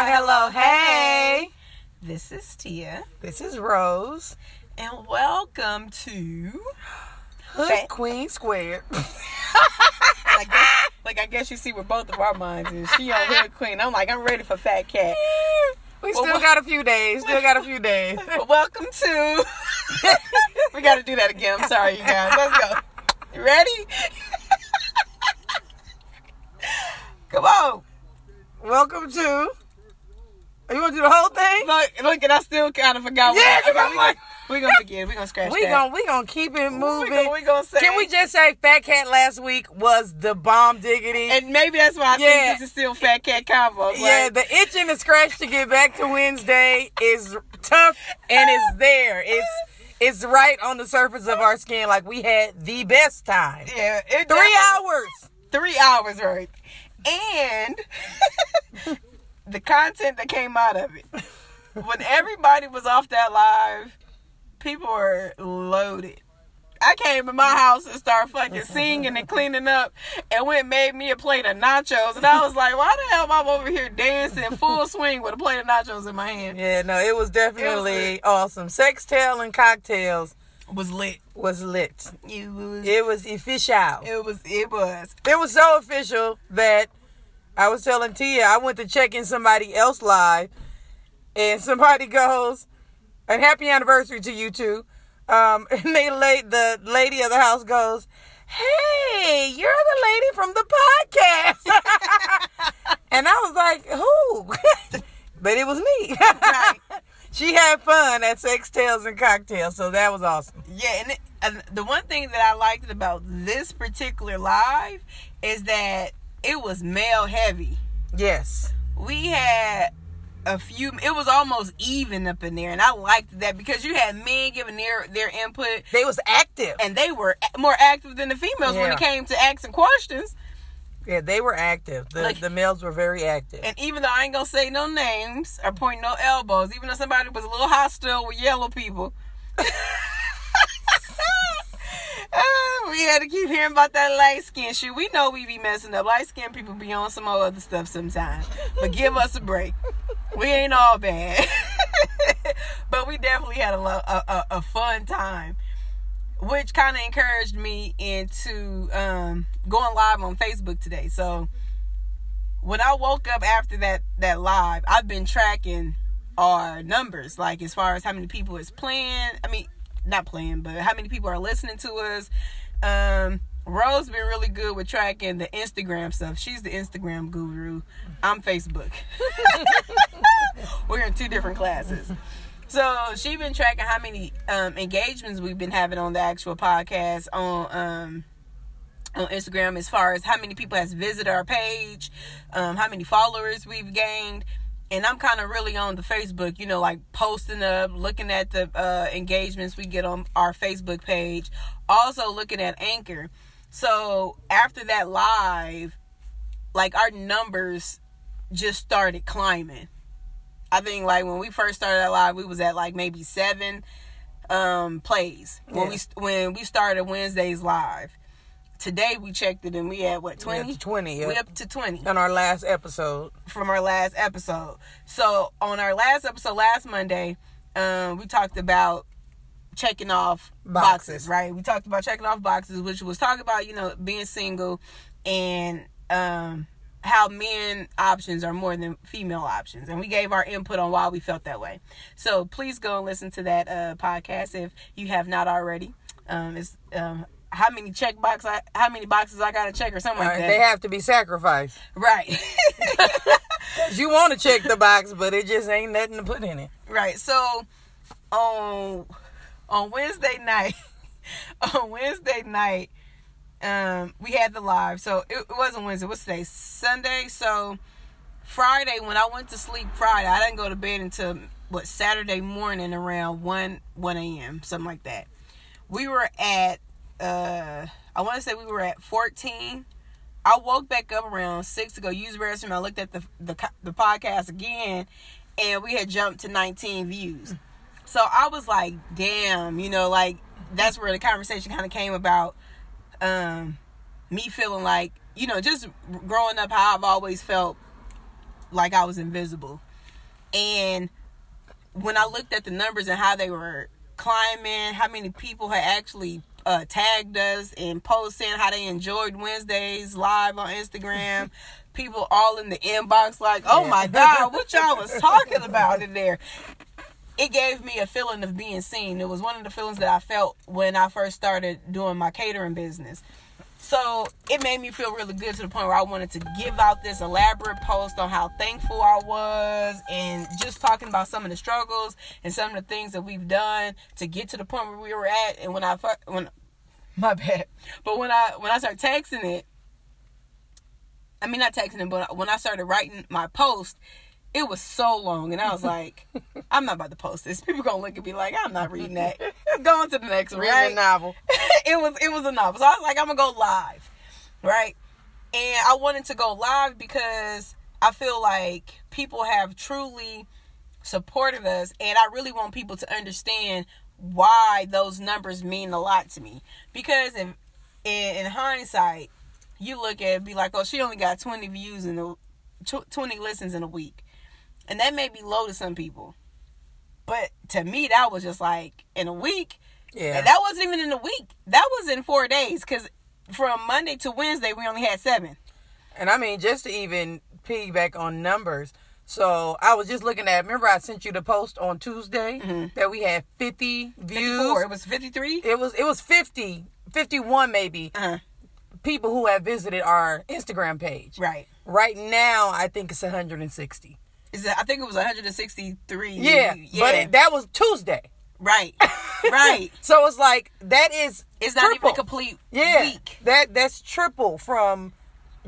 Hi, hello, hey. This is Tia, This is Rose. and welcome to. Hood Fa- Queen Square. Like, guess- like I guess you see where both of our minds is. She on Hood Queen. I'm like, I'm ready for Fat Cat. we Well, still what- got a few days. Still got a few days. Welcome to. we got to do that again. I'm sorry, you guys. Let's go. You ready? Come on. Welcome to. You want to do the whole thing? Look, look, and I still kind of forgot. what- Yeah, 'cause okay, I'm we, like- we gonna forget. We gonna scratch it. We that. gon' we gonna keep it We moving. gonna, we gonna say. Can we just say Fat Cat last week was the bomb diggity? And maybe that's why I Yeah. think this is still Fat Cat Combo. yeah, the itch and the scratch to get back to Wednesday is tough and it's there. It's it's right on the surface of our skin. Like we had the best time. yeah. It Three hours. three hours right? and the content that came out of it. When everybody was off that live, people were loaded. I came in my house and started fucking singing and cleaning up, and went and made me a plate of nachos, and I was like, "Why the hell am I over here dancing full swing with a plate of nachos in my hand?" Yeah, no, it was definitely awesome. Sex, Sextail and cocktails was lit. was lit. It was. It was official. It was. It was. It was so official that I was telling Tia I went to check in somebody else live, and somebody goes, "And happy anniversary to you two." Um, and they laid the lady of the house goes, "Hey, you're the lady from the podcast," and I was like, "Who?" but it was me. Right. she had fun at Sex Tales and Cocktails, so that was awesome. Yeah, and, it, and the one thing that I liked about this particular live is that it was male heavy. Yes. We had a few. It was almost even up in there, and I liked that because you had men giving their their input, They was active. and they were more active than the females when it came to asking questions. Yeah, they were active. The Like- the males were very active. And even though I ain't gonna say no names or point no elbows, even though somebody was a little hostile with yellow people. Uh, we had to keep hearing about that light skin shit. We know we be messing up. Light skin people be on some other stuff sometimes. But give us a break. We ain't all bad. but we definitely had a, lo- a, a, a fun time. Which kind of encouraged me into um, going live on Facebook today. So when I woke up after that that live, I've been tracking our numbers, like as far as how many people is playing. I mean, not playing, but how many people are listening to us. Um, Rose been really good with tracking the Instagram stuff. She's the Instagram guru. I'm Facebook. We're in two different classes. So she been tracking how many um, engagements we've been having on the actual podcast on um, on Instagram as far as how many people has visited our page, um, how many followers we've gained. And I'm kind of really on the Facebook, you know, like posting up, looking at the uh, engagements we get on our Facebook page, also looking at Anchor. So after that live, like our numbers just started climbing. I think like when we first started that live, we was at like maybe seven um plays when Yeah. we when we started Wednesdays live. Today we checked it and we had what We up twenty? 20, yeah. We up to twenty on our last episode. from our last episode. So on our last episode last Monday, um, we talked about checking off boxes. Boxes. right? We talked about checking off boxes, which was talking about you know being single and um, how men options are more than female options, and we gave our input on why we felt that way. So please go and listen to that uh, podcast if you have not already. Um, it's um, how many check box I, how many boxes I gotta check or something like that. they have to be sacrificed. right. You want to check the box, but it just ain't nothing to put in it. Right. So on on Wednesday night, on Wednesday night, um, we had the live. So it, it wasn't Wednesday. What's today? Sunday. So Friday, when I went to sleep Friday, I didn't go to bed until what Saturday morning around one one a.m. something like that. We were at uh, I want to say we were at fourteen. I woke back up around six to go use the restroom. I looked at the, the the podcast again, and we had jumped to 19 views. So I was like, damn, you know, like that's where the conversation kind of came about. Um, me feeling like, you know, just growing up, how I've always felt like I was invisible. And when I looked at the numbers and how they were climbing, how many people had actually uh, tagged us and posting how they enjoyed Wednesdays live on Instagram. people all in the inbox like, "Oh my god, what y'all was talking about in there?" It gave me a feeling of being seen. It was one of the feelings that I felt when I first started doing my catering business. So it made me feel really good to the point where I wanted to give out this elaborate post on how thankful I was and just talking about some of the struggles and some of the things that we've done to get to the point where we were at. And when I when my bad, but when I when I started texting it, I mean not texting it, but when I started writing my post, it was so long, and I was like, I'm not about to post this. People gonna look at me like I'm not reading that. Go on to the next one, Reading right? novel. it was it was a novel. So I was like, I'm gonna go live, right? And I wanted to go live because I feel like people have truly supported us, and I really want people to understand why those numbers mean a lot to me. Because in in, in hindsight, you look at it, be like, oh, she only got 20 views in the tw- 20 listens in a week, and that may be low to some people. But to me, that was just like in a week. Yeah. And that wasn't even in a week. That was in four days. Because from Monday to Wednesday, we only had seven. And I mean, just to even piggyback on numbers. So I was just looking at. Remember, I sent you the post on Tuesday Mhm. that we had 50 views. 54. It was 53. It was it was 50, 51 maybe Uh-huh. people who have visited our Instagram page. Right. Right now, I think it's 160. Is it, I think it was 163. Yeah, but it, that was Tuesday. right. Right. So it's like that is It's not even a complete yeah, week. that that's triple from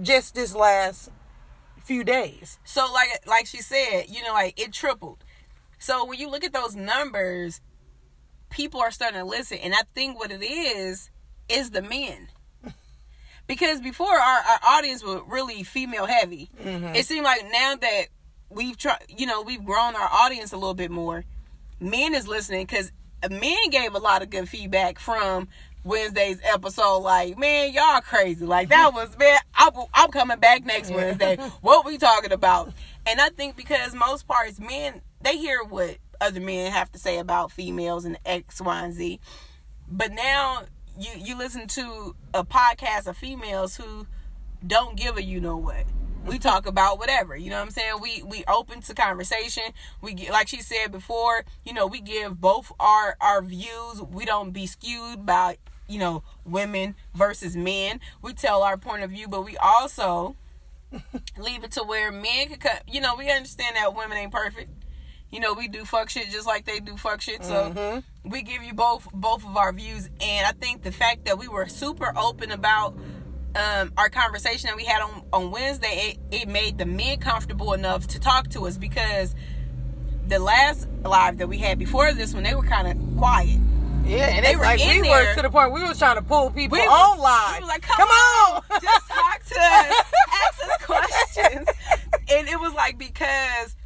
just this last few days. So like like she said, you know, like it tripled. So when you look at those numbers, people are starting to listen, and I think what it is is the men. Because before our, our audience was really female heavy. Mm-hmm. It seemed like now that we've tried, you know, we've grown our audience a little bit more. Men is listening because men gave a lot of good feedback from Wednesday's episode. Like, man, y'all crazy. Like that was man. I'm, I'm coming back next Wednesday. What we talking about? And I think because most parts men they hear what other men have to say about females and X, Y, and Z. But now you you listen to a podcast of females who don't give a you know what. We talk about whatever, you know what I'm saying? We we open to conversation. We get, like she said before, you know, we give both our our views. We don't be skewed by, you know, women versus men. We tell our point of view, but we also leave it to where men can cut. You know, we understand that women ain't perfect. You know, we do fuck shit just like they do fuck shit. So Mhm. we give you both both of our views, and I think the fact that we were super open about um, our conversation that we had on on Wednesday, it, it made the men comfortable enough to talk to us because the last live that we had before this one, they were kind of quiet. Yeah, and They were like in we there. were to the point we was trying to pull people We on was- live. we was like, come, on, just talk to us, ask us questions, and it was like because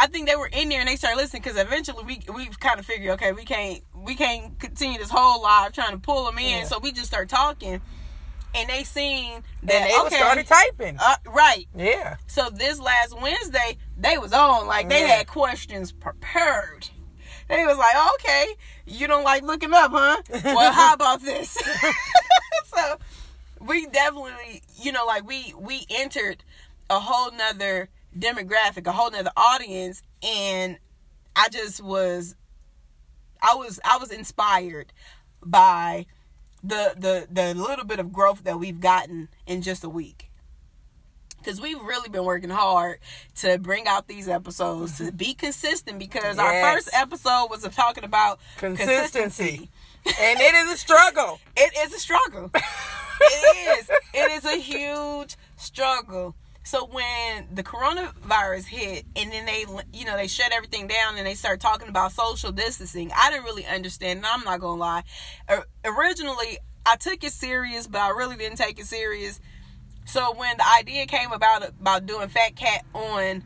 I think they were in there and they started listening because eventually we we kind of figured, okay, we can't we can't continue this whole live trying to pull them in, Yeah. so we just start talking, and they seen that and they okay, started typing. uh, right. yeah. So this last Wednesday, they was on like they Yeah. had questions prepared. They was like, okay, you don't like looking up, huh? Well, how about this? so we definitely, you know, like we we entered a whole nother demographic, a whole nother audience, and I just was, I was I was inspired by the the the little bit of growth that we've gotten in just a week. Because we've really been working hard to bring out these episodes to be consistent because our first episode was talking about Consistency. and it is a struggle. it is a struggle. It is. It is a huge struggle so when the coronavirus hit and then they you know they shut everything down and they start talking about social distancing i didn't really understand and i'm not gonna lie originally i took it serious but i really didn't take it serious so when the idea came about about doing fat cat on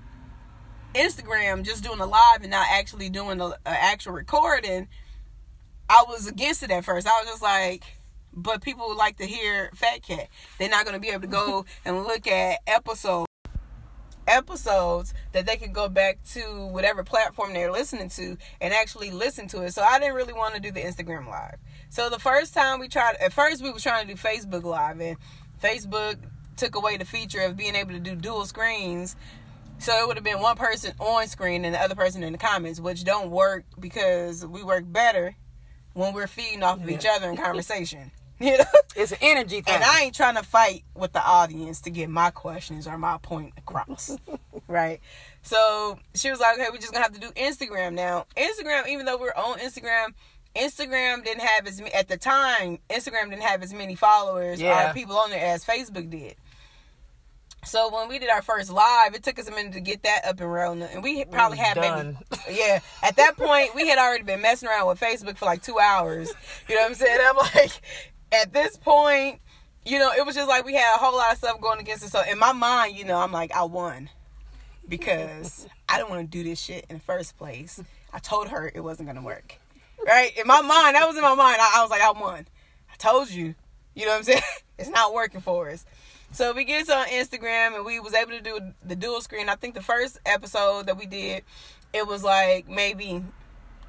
instagram just doing a live and not actually doing an uh, actual recording I was against it at first. I was just like, but people would like to hear Fat Cat. They're not going to be able to go and look at episodes. episodes that they could go back to whatever platform they're listening to and actually listen to it. So I didn't really want to do the Instagram live. So the first time we tried, at first we was trying to do Facebook live, and Facebook took away the feature of being able to do dual screens. So it would have been one person on screen and the other person in the comments, which don't work because we work better when we're feeding off of each other in conversation. You know? It's an energy thing. And I ain't trying to fight with the audience to get my questions or my point across. right? So she was like, okay, we're just gonna have to do Instagram now. Instagram, even though we're on Instagram, Instagram didn't have as many at the time, Instagram didn't have as many followers Yeah. or people on there as Facebook did. So when we did our first live, it took us a minute to get that up and rolling, and we probably had done. maybe yeah. At that point, we had already been messing around with Facebook for like two hours. You know what I'm saying? I'm like, at this point, you know, it was just like we had a whole lot of stuff going against us. So in my mind, you know, I'm like, I won because I don't want to do this shit in the first place. I told her it wasn't gonna work. Right? In my mind, that was in my mind. I, I was like, I won. I told you. You know what I'm saying? It's not working for us. So we get on Instagram and we was able to do the dual screen. I think the first episode that we did, it was like maybe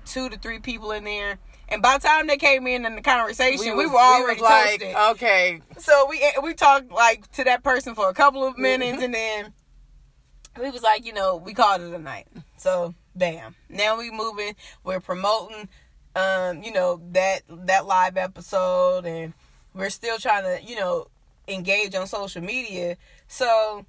two to three people in there. And by the time they came in in the conversation, we, was- were already was like, toasted. okay, So we we talked like to that person for a couple of minutes, and then we was like, you know, we called it a night. So bam, now we moving. We're promoting, um, you know that that live episode, and we're still trying to, you know, engage on social media. So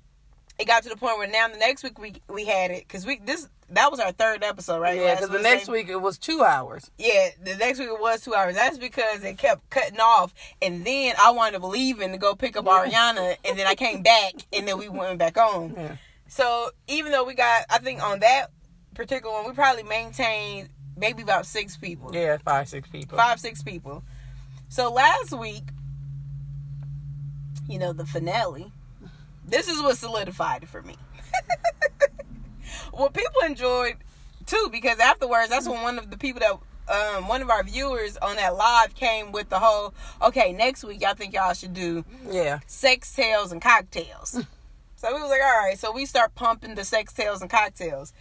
it got to the point where now the next week we we had it because we this that was our third episode, right? yeah, because the next week it was two hours. Yeah, the next week it was two hours. That's because it kept cutting off, and then I wound up leaving to go pick up Ariana, and then I came back, and then we went back on. Yeah. So even though we got, I think on that particular one, we probably maintained maybe about six people, Yeah, five, six people. five, six people. So last week, you know, the finale. This is what solidified it for me. well, people enjoyed too because afterwards, that's when one of the people that. Um, one of our viewers on that live came with the whole, okay, next week y'all think y'all should do Yeah. sex tales and cocktails. so we was like, all right. So we start pumping the sex tales and cocktails.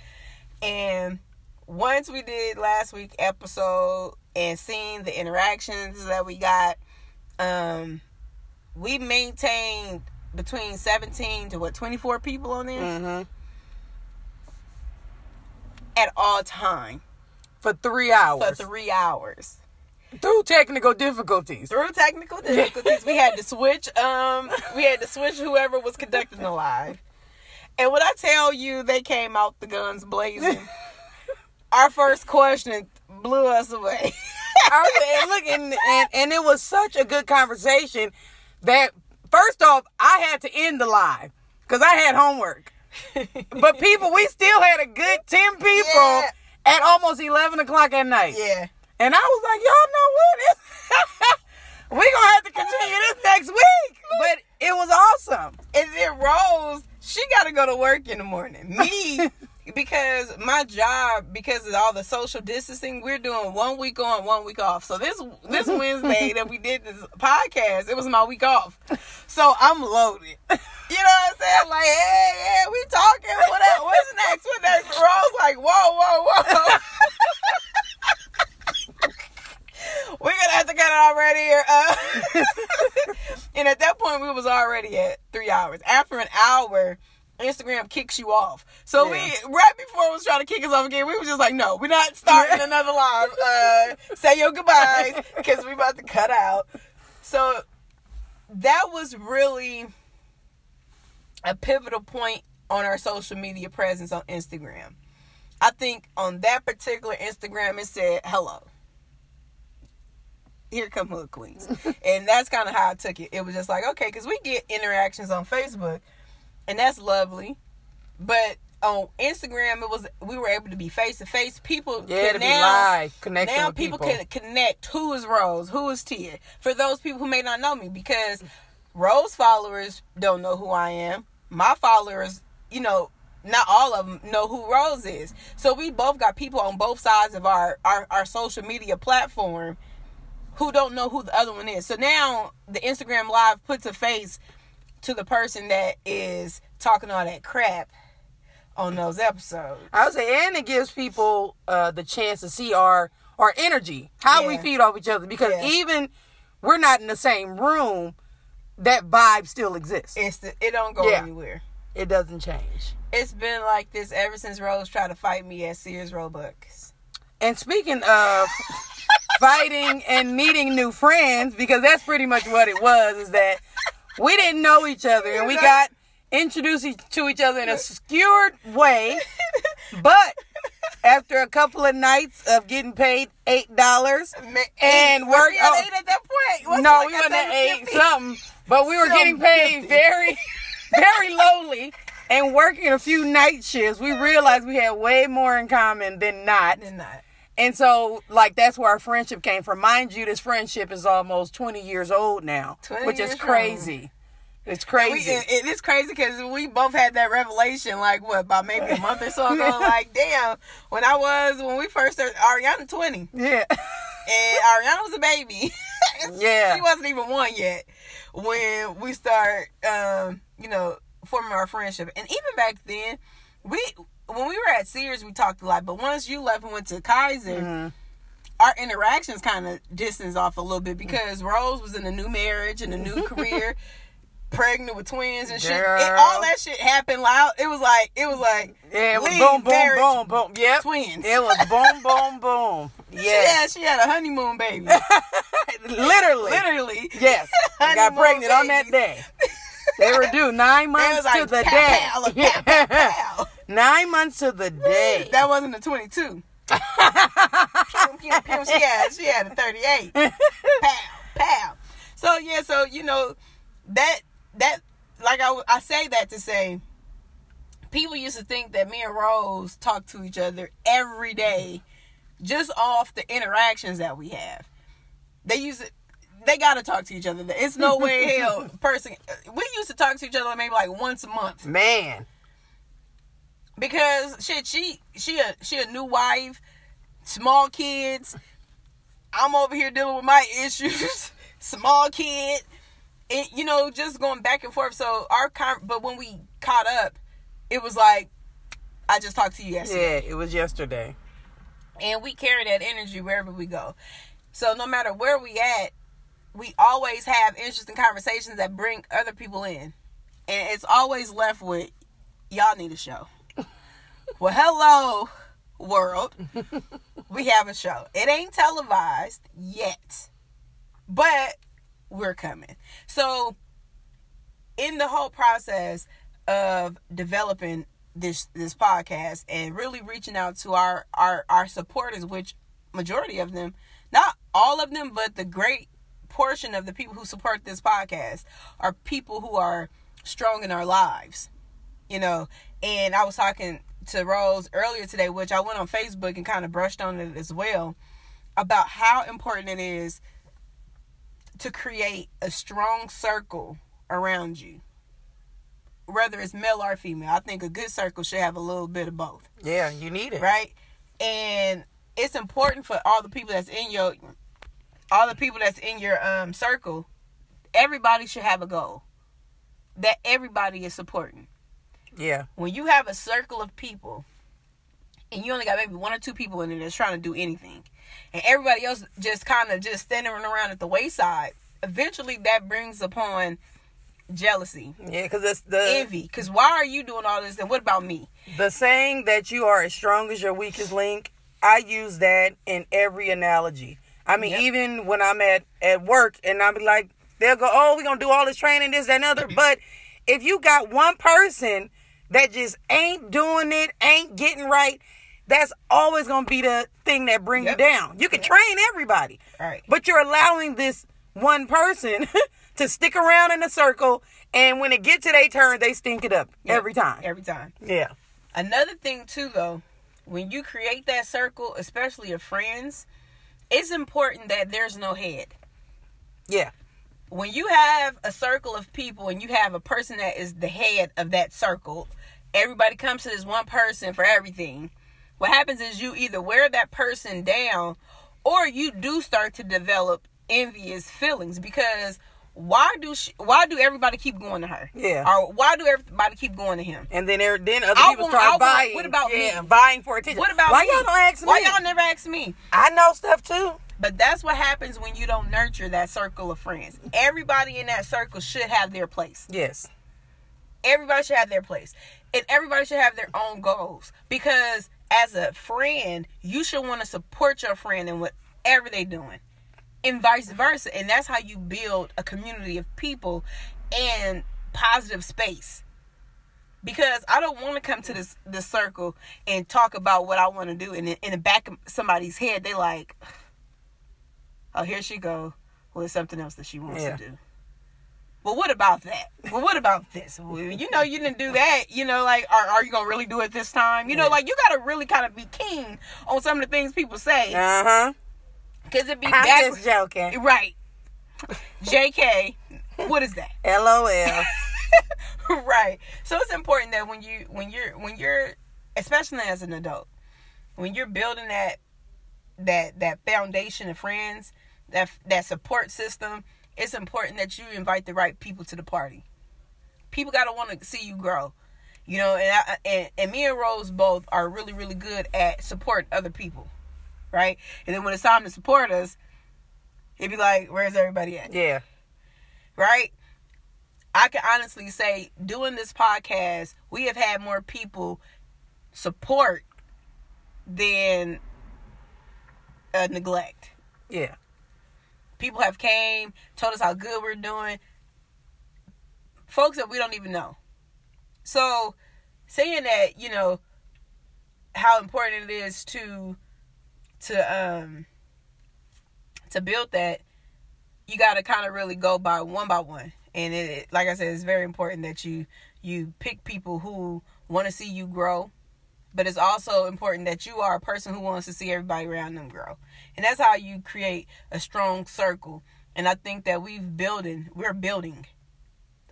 And once we did last week episode and seeing the interactions that we got, um, we maintained between 17 to what 24 people on there Mm-hmm. At all time For three hours. for three hours. Through technical difficulties. through technical difficulties, we had to switch. Um, we had to switch whoever was conducting the live. And when I tell you, they came out the guns blazing. Our first question blew us away. I was, and look, and, and and it was such a good conversation that first off, I had to end the live because I had homework. But people, we still had a good ten people Yeah. at almost eleven o'clock at night. yeah, And I was like, y'all know what? We're gonna have to continue this next week. But it was awesome. and then Rose, she got to go to work in the morning. Me. Because my job, because of all the social distancing, we're doing one week on, one week off. So this this Wednesday that we did this podcast, it was my week off. So I'm loaded. You know what I'm saying? Like, hey, yeah, we talking. What else? What's next? What next? Rose like, whoa, whoa, whoa. We're gonna have to get it already here. Uh, and at that point, we was already at three hours. After an hour, Instagram kicks you off. So we right before it was trying to kick us off again, we were just like, no, we're not starting another live. Uh, say your goodbyes because we're about to cut out. So that was really a pivotal point on our social media presence on Instagram. I think on that particular Instagram, it said hello. Here come Hood Queens. and that's kind of how I took it. It was just like, okay, because we get interactions on Facebook, and that's lovely. But on Instagram, it was we were able to be face to face. People Yeah, to be now, live, connecting now people, people. can connect. Who is Rose? Who is Tia? For those people who may not know me, because Rose followers don't know who I am. My followers, you know, not all of them know who Rose is. So we both got people on both sides of our our, our social media platform who don't know who the other one is. So now the Instagram live puts a face to the person that is talking all that crap on those episodes. I would say, and it gives people uh, the chance to see our our energy, how we feed off each other. Because Yeah. even we're not in the same room, that vibe still exists. It's the, it don't go Yeah. anywhere. It doesn't change. It's been like this ever since Rose tried to fight me at Sears Roebucks. And speaking of fighting and meeting new friends, because that's pretty much what it was, is that we didn't know each other and we got introduced to each other in a skewed way. But after a couple of nights of getting paid eight dollars, And was work- we at oh. eight at that point. It no, like we wasn't at eight something, but we were getting paid 750. very, very lowly and working a few night shifts. We realized we had way more in common than not. Did not. And so, like, that's where our friendship came from. Mind you, this friendship is almost 20 years old now, which is crazy. It's We, crazy. it, it is crazy because we both had that revelation, like what about maybe a month or so ago. like, damn, when I was when we first started, Ariana twenty, yeah. and Ariana was a baby. Yeah. she wasn't even one yet when we start, um, you know, forming our friendship. And even back then, we when we were at Sears, we talked a lot. But once you left and went to Kaiser, Mhm. our interactions kind of distanced off a little bit because Rose was in a new marriage and a new career, pregnant with twins and shit. It, all that shit happened loud. It was like it was like Yeah, it was boom, boom, marriage, boom, boom. Yep. twins. It was boom, boom, boom. Yeah, Yeah. she had a honeymoon baby. Literally. Literally. Yes. I got pregnant on that day. They were due nine months like to the pow, day. pow, like, pow. Nine months to the day. That wasn't a 22. Pew, pew, pew. She had, she had a 38. pow, pow. So yeah, so you know that that like I I say that to say people used to think that me and Rose talk to each other every day just off the interactions that we have. They use it they gotta talk to each other. It's no way hell person we used to talk to each other maybe like once a month Man. Because shit, she she a she a new wife, small kids. I'm over here dealing with my issues, small kid, and you know just going back and forth. So our con- but when we caught up, it was like I just talked to you yesterday, Yeah, it was yesterday. and we carry that energy wherever we go. So no matter where we at, we always have interesting conversations that bring other people in, and it's always left with y'all need a show. Well, hello world, we have a show. It ain't televised yet, but we're coming. So, in the whole process of developing this this podcast and really reaching out to our our our supporters, which majority of them, not all of them, but the great portion of the people who support this podcast are people who are strong in our lives, you know. And I was talking to Rose earlier today, which I went on Facebook and kind of brushed on it as well, about how important it is to create a strong circle around you. Whether it's male or female, I think a good circle should have a little bit of both Yeah, you need it. right? And it's important for all the people that's in your all the people that's in your um circle. Everybody should have a goal that everybody is supporting. Yeah. When you have a circle of people and you only got maybe one or two people in it that's trying to do anything, and everybody else just kind of just standing around at the wayside, eventually that brings upon jealousy, Yeah, because it's the envy. Because why are you doing all this? And what about me? the saying that you are as strong as your weakest link. I use that in every analogy. I mean, Yep. even when I'm at at work and I'm like, they'll go, "Oh, we're gonna do all this training, this, that, and other." But if you got one person that just ain't doing it, ain't getting right, that's always gonna be the thing that bring Yep. you down. You can train everybody, right. but you're allowing this one person to stick around in a circle, and when it get to their turn, they stink it up Yep. every time. Every time. Yeah. Another thing too though, when you create that circle, especially of friends, it's important that there's no head. Yeah. When you have a circle of people and you have a person that is the head of that circle, everybody comes to this one person for everything. What happens is you either wear that person down or you do start to develop envious feelings because why do she, why do everybody keep going to her? Yeah. Or why do everybody keep going to him? And then there, then other I people want- start want- buying. what about yeah, me? Buying for attention. What about why me? y'all don't ask me? Why y'all never ask me? I know stuff too. But that's what happens when you don't nurture that circle of friends. Everybody in that circle should have their place. Yes. Everybody should have their place. And everybody should have their own goals. Because as a friend, you should want to support your friend in whatever they're doing. And vice versa. And that's how you build a community of people and positive space. Because I don't want to come to this this circle and talk about what I want to do and in, the back of somebody's head they like oh here she go with something else that she wants Yeah. to do. Well, what about that? Well, what about this? Well, you know, you didn't do that. You know, like, are, are you gonna really do it this time? You know, Yeah. like you gotta really kind of be keen on some of the things people say, Uh huh. because it'd be I'm back- just joking. right. Jk, what is that? LOL. right. So it's important that when you when you're when you're especially as an adult, when you're building that that that foundation of friends, that that support system, it's important that you invite the right people to the party. People got to want to see you grow. You know, and, I, and and me and Rose both are really really good at supporting other people, right? And then when it's time to support us, it'd be like, "Where's everybody at?" yeah. right? I can honestly say, doing this podcast, we have had more people support than uh, neglect. Yeah. People have came, told us how good we're doing. Folks that we don't even know. So, saying that, you know, how important it is to to um to build that you got to kind of really go by one by one and it, like i said it's very important that you you pick people who want to see you grow but it's also important that you are a person who wants to see everybody around them grow and that's how you create a strong circle and i think that we've building we're building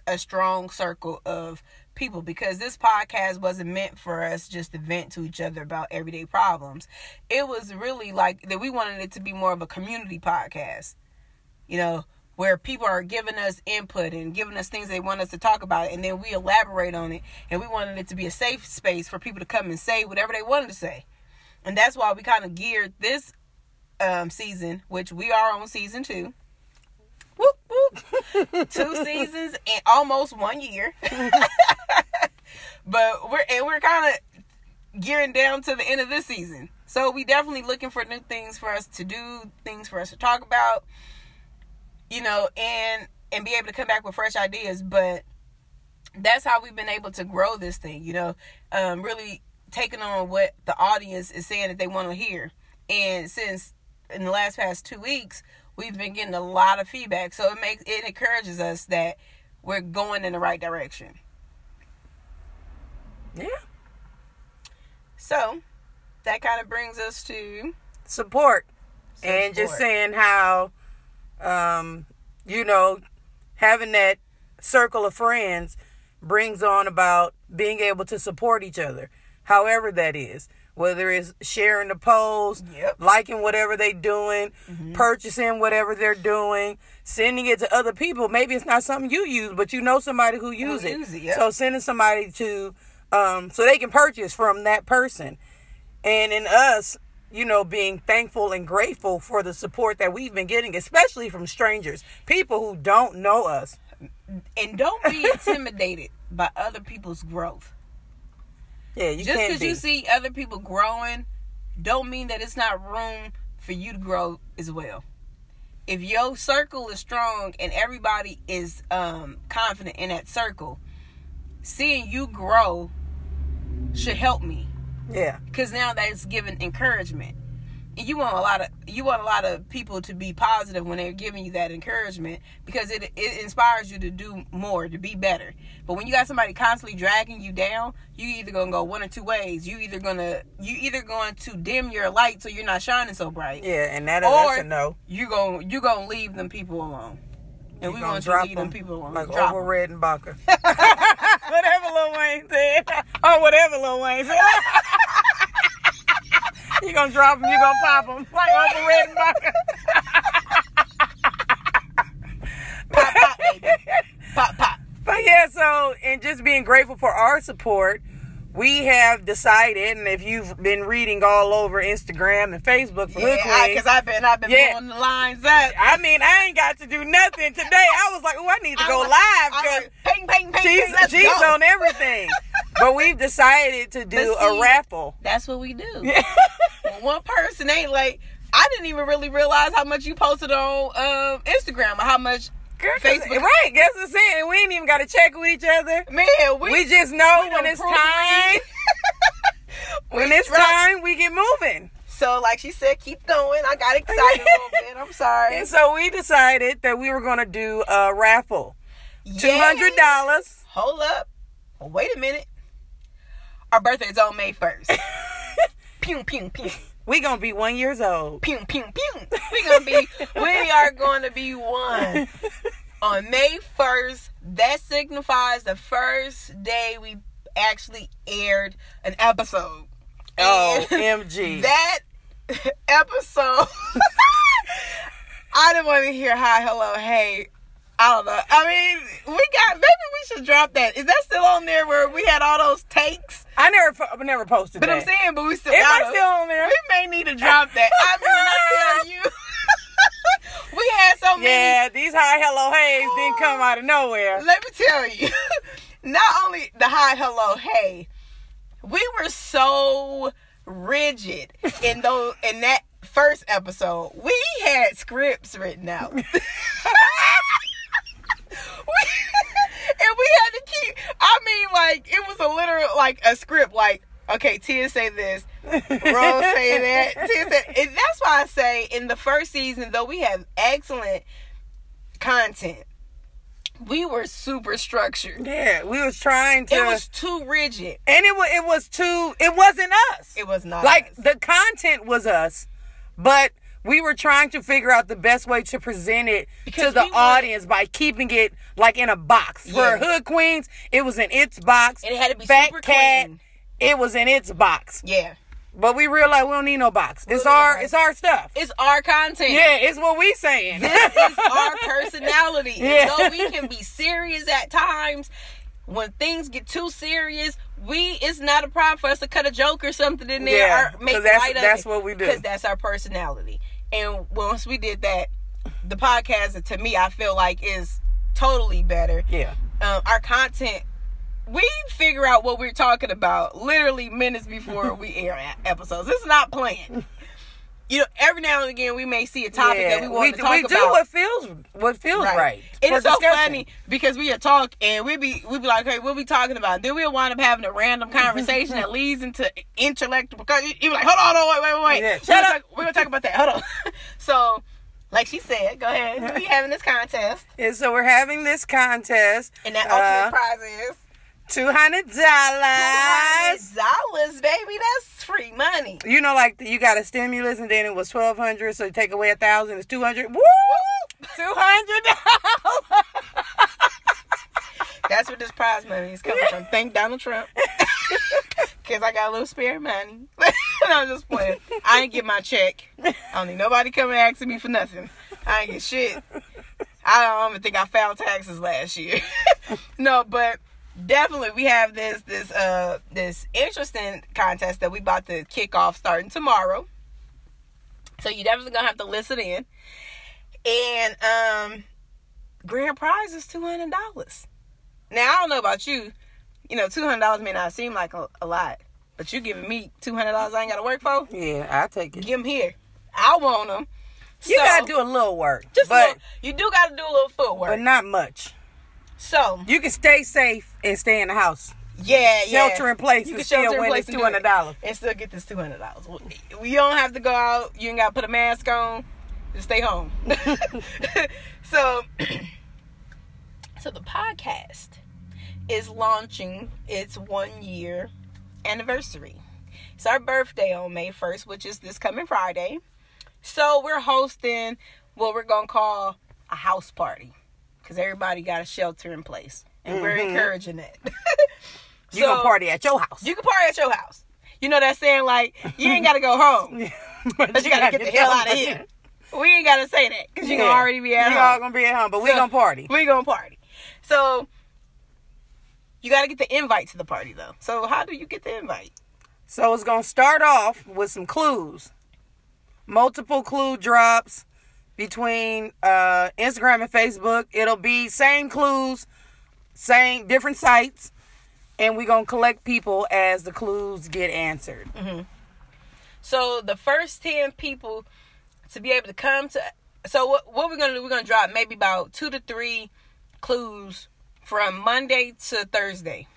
a strong circle of people because this podcast wasn't meant for us just to vent to each other about everyday problems. It was really like that we wanted it to be more of a community podcast. You know, where people are giving us input and giving us things they want us to talk about and then we elaborate on it and we wanted it to be a safe space for people to come and say whatever they wanted to say. And that's why we kind of geared this um, season, which we are on season 2 whoop whoop. Two seasons and almost one year. But we're and we're kind of gearing down to the end of this season. So we definitely looking for new things for us to do things for us to talk about you know and and be able to come back with fresh ideas but that's how we've been able to grow this thing you know um really taking on what the audience is saying that they want to hear and since in the last past two weeks we've been getting a lot of feedback so it makes it encourages us that we're going in the right direction Yeah. so that kind of brings us to Support. And just saying how, um, you know, having that circle of friends brings on about being able to support each other, however that is. Whether it's sharing the post, Yep. liking whatever they're doing, purchasing whatever they're doing, sending it to other people. Maybe it's not something you use, but you know somebody who uses it. use it, yep. So sending somebody to, um, so they can purchase from that person and in us you know being thankful and grateful for the support that we've been getting especially from strangers people who don't know us. And don't be intimidated by other people's growth. Yeah you just because be you see other people growing don't mean that it's not room for you to grow as well. If your circle is strong and everybody is um, confident in that circle seeing you grow should help me yeah. Because now that's giving encouragement. And you want a lot of you want a lot of people to be positive when they're giving you that encouragement because it it inspires you to do more to be better. But when you got somebody constantly dragging you down you either gonna go one or two ways. You either gonna you either going to dim your light so you're not shining so bright. Yeah and that, or that's a no. you going you gonna leave them people alone and You we gonna want you to drop leave them people like Drop Orville Redenbacher. whatever Lil Wayne said, or whatever Lil Wayne said. you gonna drop them, you gonna pop them like Orville Redenbacher. Pop, pop, baby. Pop, pop. But yeah, so and just being grateful for our support, we have decided, and if you've been reading all over Instagram and Facebook for Yeah, because I've been, I've been Yeah. pulling the lines up. I mean, I ain't got to do nothing today. I was like, oh, I need to go I'm live because ping, ping, ping, she's ping, she's on everything. but we've decided to do But a raffle. That's what we do. One person ain't like, I didn't even really realize how much you posted on um, Instagram or how much. Girl, Facebook- right? Guess what I'm saying. We ain't even got to check with each other. Man, we, We, just know we when it's time. when it's time, we get moving. So, like she said, keep going. I got excited a little bit. I'm sorry. And so we decided that we were going to do a raffle. $200. Hold up. Wait a minute. Our birthday is on May 1st. pew, pew, pew. We gonna be one years old. Pew, pew, pew. We gonna be, we are going to be one. On May 1st, that signifies the first day we actually aired an episode. Oh, And MG. that episode, I didn't want to hear hi, hello, hey. I don't know. I mean, we got. Maybe we should drop that. Is that still on there where we had all those takes? I never, I never posted But that. I'm saying, but we still. It might still on there. We may need to drop that. I mean, I tell you, we had so many. yeah, these high hello, hays didn't come out of nowhere. Let me tell you, not only the high hello, hey, we were so rigid in those in that first episode. We had scripts written out. we, and we had to keep I mean like it was a literal like a script like okay Tia say this Rose say that Tia say that's why I say in the first season though we have excellent content we were super structured Yeah, we was trying to, it was too rigid and it was, it was too. It wasn't us. it was not like us. the content was us, but we were trying to figure out the best way to present it to the we audience by keeping it like in a box. Yeah. For Hood Queens, it was in its box. And it had to be Fat super Cat, clean. it was in its box. yeah But we realized we don't need no box. It's our it's our stuff. it's our content Yeah, it's what we saying. this is our personality. Yeah. And though we can be serious at times, when things get too serious, we it's not a problem for us to cut a joke or something in there Yeah, or make that's- light of that's it, what we do. because that's our personality. And once we did that, the podcast to me I feel like is totally better. yeah. Um, our content. We figure out what we're talking about literally minutes before we air episodes. It's not planned. You know, every now and again we may see a topic that we want to talk we about. We do what feels what feels right. It for is so discussion. funny because we talk and we'd be we'd be like, okay, what we talking about? Then we'll wind up having a random conversation that leads into intellectual. Because you be like, hold on, hold on, wait, wait, wait. Yeah, we're, shut gonna up. talk, we're gonna talk about that. Hold on. so, like she said, go ahead. We're having this contest, And so we're having this contest. and that Uh, ultimate prize is two hundred dollars. dollars, baby. That's free money. You know, like you got a stimulus, and then it was twelve hundred. So you take away a thousand, it's two hundred. Woo! Two hundred dollars. That's where this prize money is coming from. Thank Donald Trump. Cause I got a little spare money. I'm just playing. I ain't get my check. I don't need nobody coming asking me for nothing. I ain't get shit. I don't even think I filed taxes last year. no, but definitely we have this this uh this interesting contest that we about to kick off starting tomorrow. So you definitely gonna have to listen in. And um grand prize is two hundred dollars. Now I don't know about you. You know, two hundred dollars may not seem like a, a lot, but you giving me two hundred dollars I ain't got to work for. Yeah, I'll take it. Give them here. I want them. You gotta do a little work, just but a little, you do got to do a little footwork. but not much. So You can stay safe and stay in the house. yeah, yeah. Shelter in place You can still shelter in place this and $200. and still get this two hundred dollars. You don't have to go out. You ain't got to put a mask on. Just stay home. so, so the podcast is launching its one year anniversary. It's our birthday on May first, which is this coming Friday. So we're hosting what we're gonna call a house party because everybody got a shelter in place, and we're mm-hmm. encouraging it. You gonna party at your house. You can party at your house. You know that saying like you ain't gotta go home, but you gotta get the hell out of here. we ain't gotta say that because you Yeah. gonna already be at We home. all gonna be at home, but we So- gonna party. We gonna party. So you gotta get the invite to the party though. So how do you get the invite? So it's gonna start off with some clues, multiple clue drops between uh, Instagram and Facebook. It'll be same clues, same different sites, and we're gonna collect people as the clues get answered. So the first ten people to be able to come to. So what what we're gonna do? We're gonna drop maybe about two to three clues from Monday to Thursday.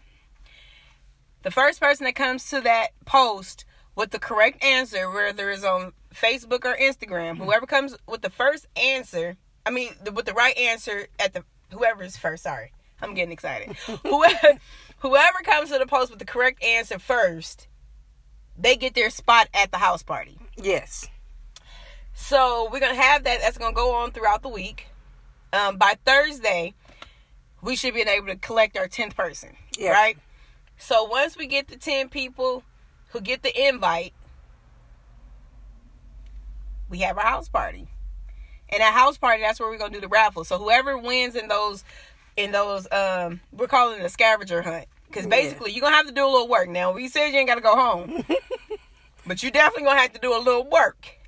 The first person that comes to that post with the correct answer, whether it's on Facebook or Instagram, whoever comes with the first answer, I mean, the, with the right answer at the whoever's first. Sorry, I'm getting excited. whoever whoever comes to the post with the correct answer first, they get their spot at the house party. Yes. So we're gonna have that. That's gonna go on throughout the week. Um, by Thursday, we should be able to collect our tenth person. Yeah. Right. So once we get the ten people who get the invite, we have our house party. And at house party, that's where we're gonna do the raffle. So whoever wins in those, in those, um, we're calling it a scavenger hunt. Because Yeah. basically, you're gonna have to do a little work. Now we said you ain't gotta go home, but you definitely gonna have to do a little work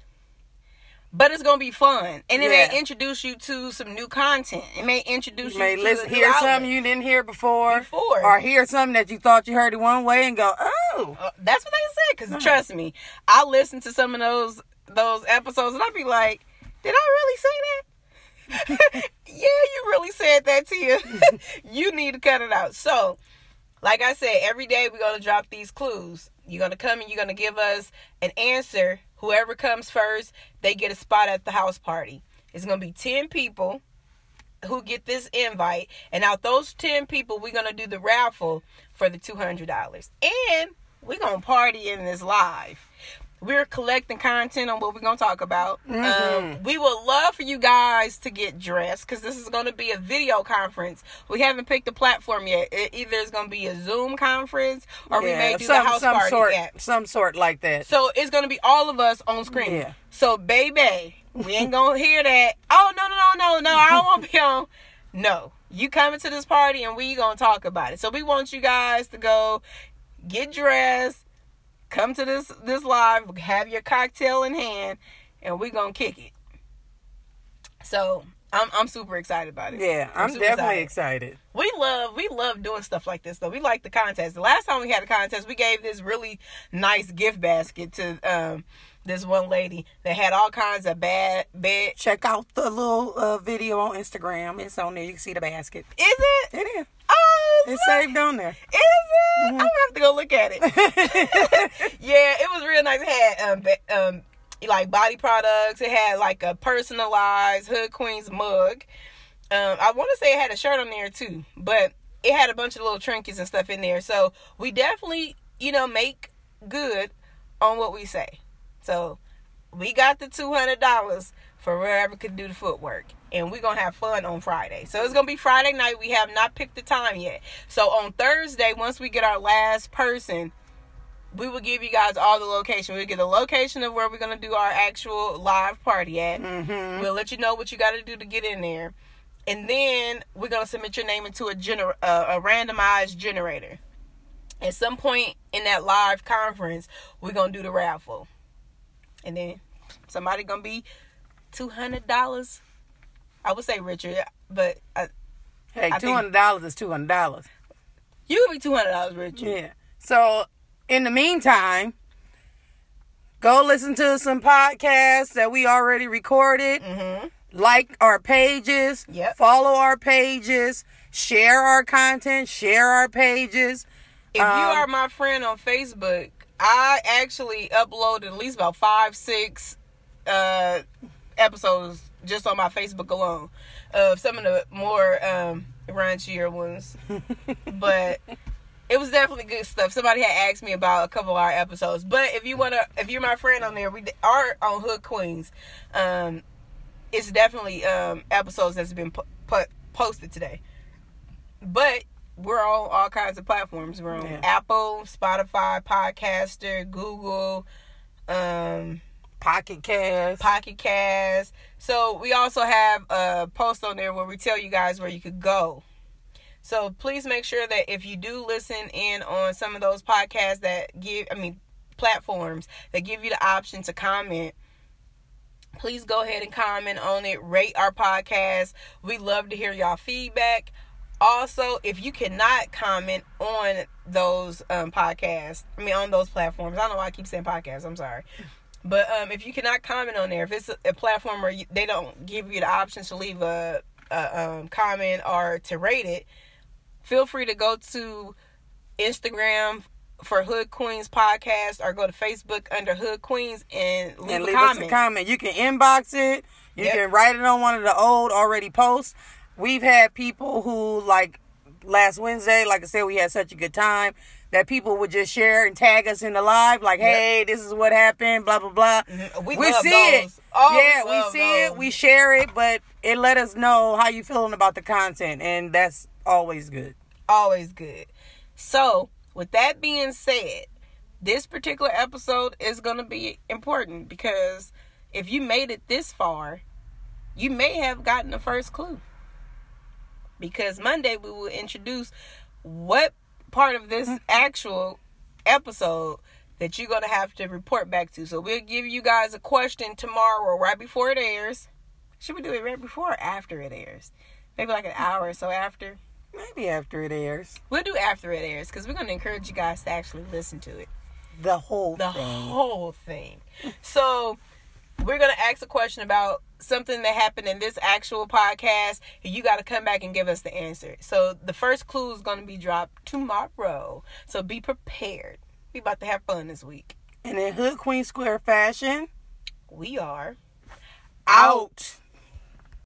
but it's gonna be fun and it Yeah. may introduce you to some new content it may introduce You you, may to listen, a hear outlet. something you didn't hear before, Before. or hear something that you thought you heard it one way and go, oh, Uh, that's what they said because trust me i listen to some of those those episodes and i'd be like did i really say that? Yeah you really said that to you you need to cut it out. So like i said every day we're to drop these clues. You're to come and you're to give us an answer. Whoever comes first they get a spot at the house party. It's to be 10 people who get this invite and out those 10 people we're to do the raffle for the $200 and we're to party in this live we're collecting content on what we're going to talk about um, we would love for you guys to get dressed because this is going to be a video conference we haven't picked a platform yet it, either it's going to be a zoom conference or we may do some, the house some party sort, app. some sort like that. So it's gonna be all of us on screen. Yeah. So baby, we ain't gonna hear that. Oh no no no no no! I don't want to be on. No, you coming to this party and we gonna talk about it. So we want you guys to go get dressed, come to this this live, have your cocktail in hand, and we gonna kick it. So I'm I'm super excited about it. Yeah, I'm, super definitely excited. we love we love doing stuff like this though. We like the contest. The last time we had a contest, we gave this really nice gift basket to um this one lady that had all kinds of bad bed. Check out the little uh, video on Instagram. It's on there. You can see the basket. Is it? It is. Oh, It's look. saved on there. Is it? I'm gonna have to go look at it. yeah, it was real nice. It had um, ba- um like body products. It had like a personalized Hood Queens mug. Um, I want to say it had a shirt on there too, but it had a bunch of little trinkets and stuff in there. So we definitely, you know, make good on what we say. So we got the two hundred dollars for wherever could do the footwork, and we're gonna have fun on Friday. So it's gonna be Friday night. We have not picked the time yet. So on Thursday, once we get our last person, we will give you guys all the location. We'll get the location of where we're gonna do our actual live party at. Mm-hmm. We'll let you know what you got to do to get in there, and then we're gonna submit your name into a gener- uh, a randomized generator. At some point in that live conference, we're gonna do the raffle, and then somebody gonna be two hundred dollars. I would say Richard, but uh, Hey, I two hundred dollars is two hundred dollars. you be two hundred dollars, Richard. Yeah. So in the meantime, go listen to some podcasts that we already recorded. Mm-hmm. Like our pages. Yep. Follow our pages. Share our content. Share our pages. If you Um, are my friend on Facebook, I actually uploaded at least about five, six uh, episodes just on my Facebook alone of some of the more um, raunchier ones. but it was definitely good stuff. Somebody had asked me about a couple of our episodes. But if you wanna, if you're my friend on there, we are on Hood Queens. Um, it's definitely um, episodes that's been pu- put posted today. But we're on all kinds of platforms. We're on Yeah. Apple, Spotify, Podcaster, Google, um, Pocket Cast. Pocket Cast. So we also have a post on there where we tell you guys where you could go. So please make sure that if you do listen in on some of those podcasts that give, I mean, platforms that give you the option to comment, please go ahead and comment on it. Rate our podcast. We love to hear y'all feedback. Also, if you cannot comment on those um, podcasts, I mean, on those platforms, I don't know why I keep saying podcasts. I'm sorry. But um, if you cannot comment on there, if it's a, a platform where you, they don't give you the options to leave a, a um, comment or to rate it, feel free to go to Instagram for Hood Queens podcast or go to Facebook under Hood Queens and leave, and a leave us comment. a comment. You can inbox it. You Yep. can write it on one of the old already posts. We've had people who like last Wednesday, like I said, we had such a good time that people would just share and tag us in the live, like, Yep. "Hey, this is what happened," blah blah blah. Mhm. We we see those. it. Oh, yeah, we see those. it. We share it, but it let us know how you feeling about the content, and that's always good. always good. So, with that being said, this particular episode is going to be important because if you made it this far, you may have gotten the first clue. Because Monday we will introduce what part of this mm. actual episode that you're going to have to report back to. So, we'll give you guys a question tomorrow or right before it airs. Should we do it right before or after it airs? Maybe like an hour or so after. Maybe after it airs, We'll do after it airs because we're going to encourage you guys to actually listen to it. the whole The thing. whole thing. So, we're going to ask a question about something that happened in this actual podcast, and you got to come back and give us the answer. So, the first clue is going to be dropped tomorrow. So, be prepared. We about to have fun this week. and in Hood Queen Square fashion, We are out.